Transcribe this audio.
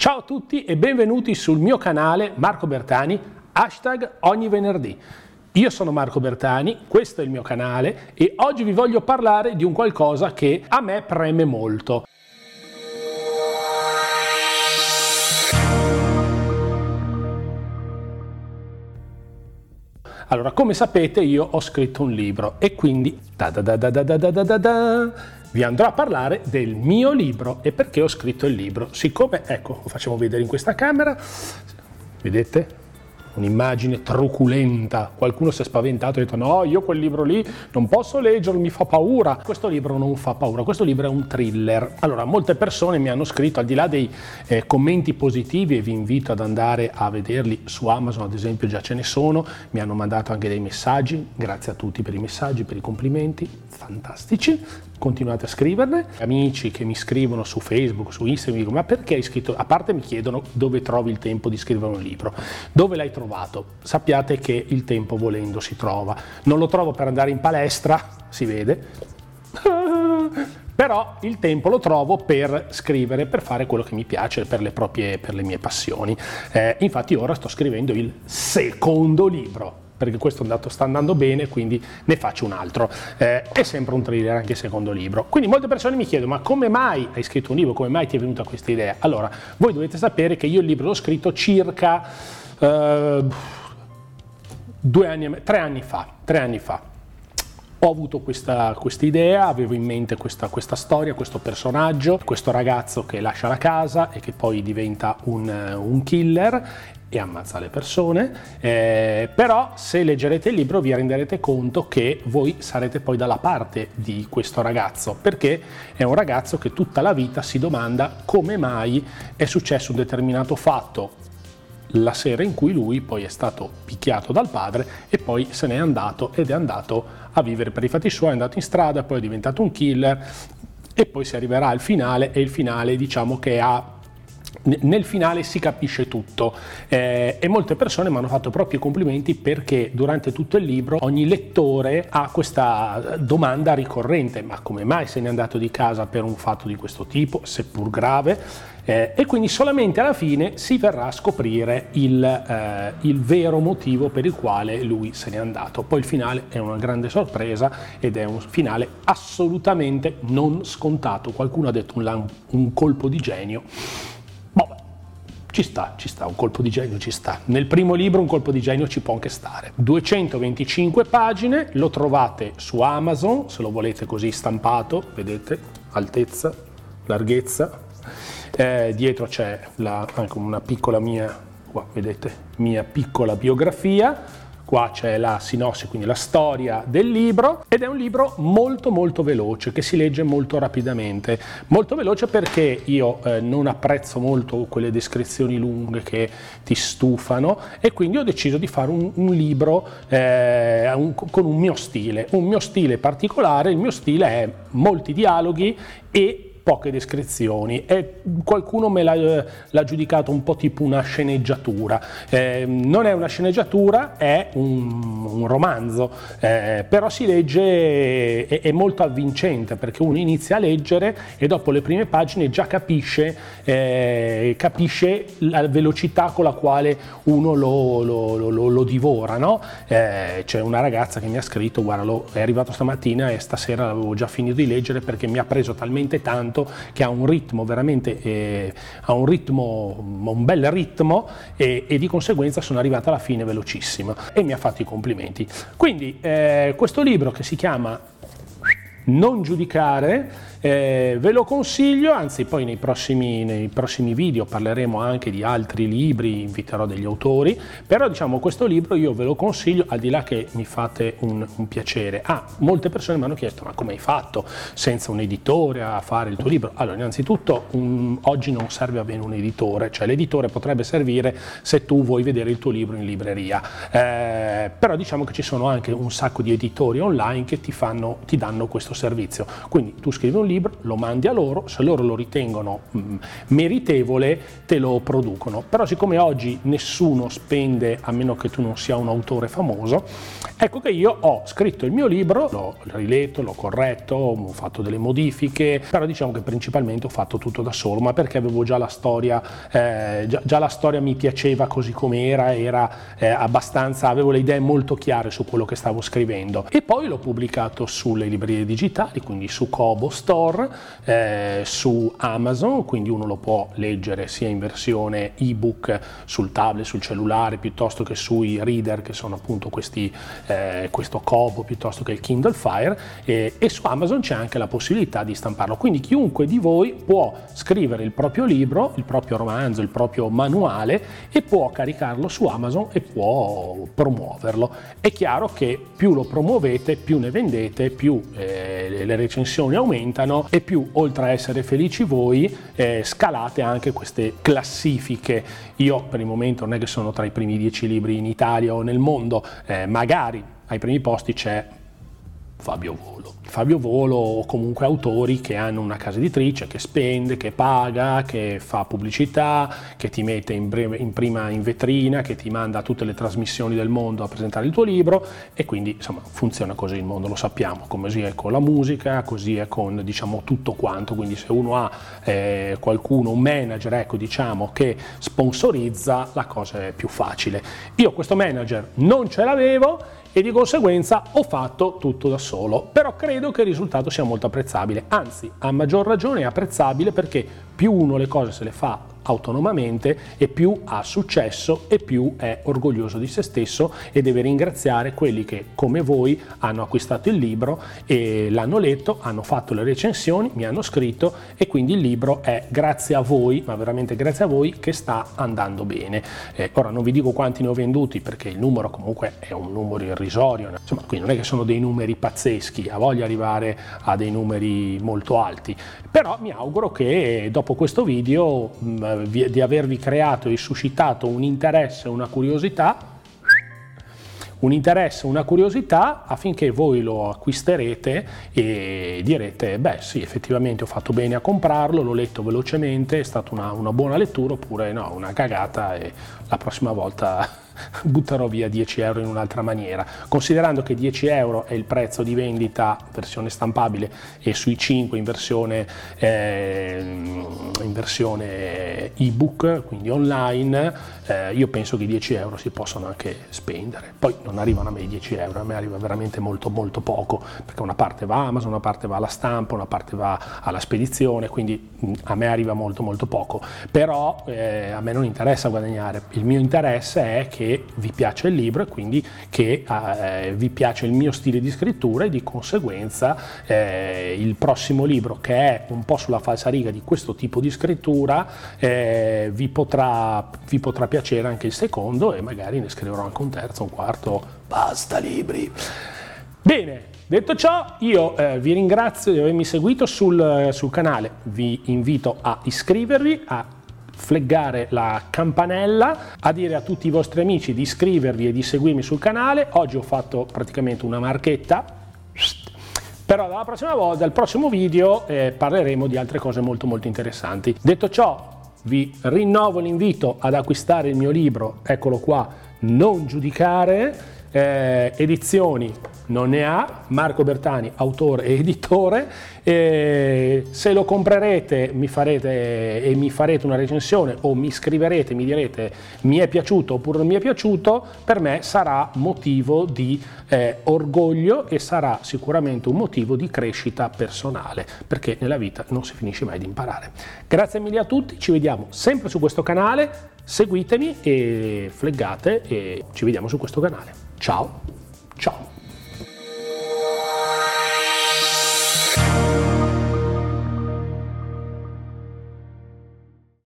Ciao a tutti e benvenuti sul mio canale Marco Bertani, hashtag ogni venerdì. Io sono Marco Bertani, questo è il mio canale e oggi vi voglio parlare di un qualcosa che a me preme molto. Allora, come sapete io ho scritto un libro e quindi da da da da da da da da vi andrò a parlare del mio libro e perché ho scritto il libro. Siccome, ecco, lo facciamo vedere in questa camera, vedete? Un'immagine truculenta. Qualcuno si è spaventato e ha detto no, io quel libro lì non posso leggerlo, mi fa paura. Questo libro non fa paura, questo libro è un thriller. Allora, molte persone mi hanno scritto, al di là dei eh, commenti positivi, e vi invito ad andare a vederli su Amazon, ad esempio, già ce ne sono, mi hanno mandato anche dei messaggi, grazie a tutti per i messaggi, per i complimenti, fantastici continuate a scriverne. Amici che mi scrivono su Facebook, su Instagram, mi dicono ma perché hai scritto? A parte mi chiedono dove trovi il tempo di scrivere un libro. Dove l'hai trovato? Sappiate che il tempo volendo si trova. Non lo trovo per andare in palestra, si vede, però il tempo lo trovo per scrivere, per fare quello che mi piace, per le, proprie, per le mie passioni. Eh, infatti ora sto scrivendo il secondo libro perché questo andato, sta andando bene, quindi ne faccio un altro. Eh, è sempre un thriller anche secondo libro. Quindi molte persone mi chiedono, ma come mai hai scritto un libro, come mai ti è venuta questa idea? Allora, voi dovete sapere che io il libro l'ho scritto circa eh, due anni, tre anni fa, tre anni fa. Ho avuto questa idea, avevo in mente questa, questa, storia, questo personaggio, questo ragazzo che lascia la casa e che poi diventa un, un killer e ammazza le persone, eh, però se leggerete il libro vi renderete conto che voi sarete poi dalla parte di questo ragazzo, perché è un ragazzo che tutta la vita si domanda come mai è successo un determinato fatto. La sera in cui lui poi è stato picchiato dal padre e poi se n'è andato ed è andato a vivere per i fatti suoi, è andato in strada, poi è diventato un killer e poi si arriverà al finale e il finale diciamo che ha nel finale si capisce tutto. Eh, e molte persone mi hanno fatto proprio complimenti perché durante tutto il libro ogni lettore ha questa domanda ricorrente ma come mai se n'è andato di casa per un fatto di questo tipo seppur grave? Eh, e quindi solamente alla fine si verrà a scoprire il, eh, il, vero motivo per il quale lui se n'è andato. Poi il finale è una grande sorpresa ed è un finale assolutamente non scontato. Qualcuno ha detto un, un colpo di genio ci sta, ci sta, un colpo di genio ci sta. Nel primo libro un colpo di genio ci può anche stare. 225 pagine, lo trovate su Amazon, se lo volete così stampato, vedete, altezza, larghezza. Eh, dietro c'è la, anche una piccola mia, qua vedete, mia piccola biografia Qua c'è la sinossi, quindi la storia del libro ed è un libro molto molto veloce che si legge molto rapidamente. Molto veloce perché io eh, non apprezzo molto quelle descrizioni lunghe che ti stufano e quindi ho deciso di fare un, un libro eh, un, con un mio stile, un mio stile particolare, il mio stile è molti dialoghi e poche descrizioni e qualcuno me l'ha, eh, l'ha giudicato un po' tipo una sceneggiatura. Eh, non è una sceneggiatura, è un, un romanzo, eh, però si legge, è, è, molto avvincente perché uno inizia a leggere e dopo le prime pagine già capisce, eh, capisce la velocità con la quale uno lo, lo, lo, lo divora. No? Eh, c'è una ragazza che mi ha scritto, guarda, è arrivato stamattina e stasera l'avevo già finito di leggere perché mi ha preso talmente tanto canto che ha un ritmo veramente, eh, ha un ritmo, un bel ritmo e, e, di conseguenza sono arrivata alla fine velocissima e mi ha fatto i complimenti. Quindi eh, questo libro che si chiama Non giudicare eh, ve lo consiglio, anzi poi nei prossimi, nei prossimi, video parleremo anche di altri libri, inviterò degli autori, però diciamo questo libro io ve lo consiglio al di là che mi fate un, un piacere. Ah, molte persone mi hanno chiesto ma come hai fatto senza un editore a fare il tuo libro? Allora innanzitutto un, oggi non serve avere un editore, cioè l'editore potrebbe servire se tu vuoi vedere il tuo libro in libreria, eh, però diciamo che ci sono anche un sacco di editori online che ti, fanno, ti danno questo servizio, quindi tu scrivi un libro, lo mandi a loro, se loro lo ritengono mh, mm, meritevole te lo producono. Però siccome oggi nessuno spende, a meno che tu non sia un autore famoso, ecco che io ho scritto il mio libro, l'ho riletto, l'ho corretto, ho fatto delle modifiche, però diciamo che principalmente ho fatto tutto da solo, ma perché avevo già la storia, eh, già, già, la storia mi piaceva così com'era, era eh, abbastanza, avevo le idee molto chiare su quello che stavo scrivendo. E poi l'ho pubblicato sulle librerie digitali, quindi su Kobo Store, eh, su Amazon, quindi uno lo può leggere sia in versione ebook sul tablet, sul cellulare, piuttosto che sui reader che sono appunto questi, eh, questo Kobo piuttosto che il Kindle Fire e, e su Amazon c'è anche la possibilità di stamparlo. Quindi chiunque di voi può scrivere il proprio libro, il proprio romanzo, il proprio manuale e può caricarlo su Amazon e può promuoverlo. È chiaro che più lo promuovete, più ne vendete, più eh, le recensioni aumentano e più oltre a essere felici voi eh, scalate anche queste classifiche. Io per il momento non è che sono tra i primi dieci libri in Italia o nel mondo, eh, magari ai primi posti c'è Fabio Volo. Fabio Volo o comunque autori che hanno una casa editrice che spende, che paga, che fa pubblicità, che ti mette in, breve, in, prima in vetrina, che ti manda a tutte le trasmissioni del mondo a presentare il tuo libro e quindi insomma funziona così il mondo, lo sappiamo, così è con la musica, così è con diciamo tutto quanto, quindi se uno ha eh, qualcuno, un manager ecco diciamo che sponsorizza la cosa è più facile. Io questo manager non ce l'avevo e di conseguenza ho fatto tutto da solo, però credo che il risultato sia molto apprezzabile, anzi a maggior ragione è apprezzabile perché più uno le cose se le fa autonomamente e più ha successo e più è orgoglioso di se stesso e deve ringraziare quelli che come voi hanno acquistato il libro e l'hanno letto, hanno fatto le recensioni, mi hanno scritto e quindi il libro è grazie a voi, ma veramente grazie a voi che sta andando bene. Eh, ora non vi dico quanti ne ho venduti perché il numero comunque è un numero irrisorio, insomma quindi non è che sono dei numeri pazzeschi, ha voglia arrivare a dei numeri molto alti, però mi auguro che dopo questo video mh, di avervi creato e suscitato un interesse, una curiosità, un interesse, una curiosità affinché voi lo acquisterete e direte, beh sì, effettivamente ho fatto bene a comprarlo, l'ho letto velocemente, è stata una, una buona lettura, oppure no, una cagata e la prossima volta butterò via 10 euro in un'altra maniera. Considerando che 10 euro è il prezzo di vendita versione stampabile e sui 5 in versione, eh, in versione ebook, quindi online, eh, io penso che 10 euro si possono anche spendere. Poi non arrivano a me i 10 euro, a me arriva veramente molto molto poco, perché una parte va a Amazon, una parte va alla stampa, una parte va alla spedizione, quindi mm, a me arriva molto molto poco. Però eh, a me non interessa guadagnare, il mio interesse è che vi piace il libro e quindi che eh, vi piace il mio stile di scrittura e di conseguenza eh, il prossimo libro che è un po' sulla falsariga di questo tipo di scrittura eh, vi, potrà, vi potrà piacere anche il secondo e magari ne scriverò anche un terzo, un quarto, basta libri. Bene, Detto ciò, io eh, vi ringrazio di avermi seguito sul, sul, canale, vi invito a iscrivervi, a fleggare la campanella, a dire a tutti i vostri amici di iscrivervi e di seguirmi sul canale. Oggi ho fatto praticamente una marchetta, però dalla prossima volta, dal prossimo video eh, parleremo di altre cose molto molto interessanti. Detto ciò, vi rinnovo l'invito ad acquistare il mio libro, eccolo qua, Non giudicare, eh, edizioni non ne ha, Marco Bertani, autore e editore, e se lo comprerete mi farete, e mi farete una recensione o mi scriverete, mi direte mi è piaciuto oppure non mi è piaciuto, per me sarà motivo di eh, orgoglio e sarà sicuramente un motivo di crescita personale, perché nella vita non si finisce mai di imparare. Grazie mille a tutti, ci vediamo sempre su questo canale, seguitemi e fleggate e ci vediamo su questo canale. Ciao, ciao.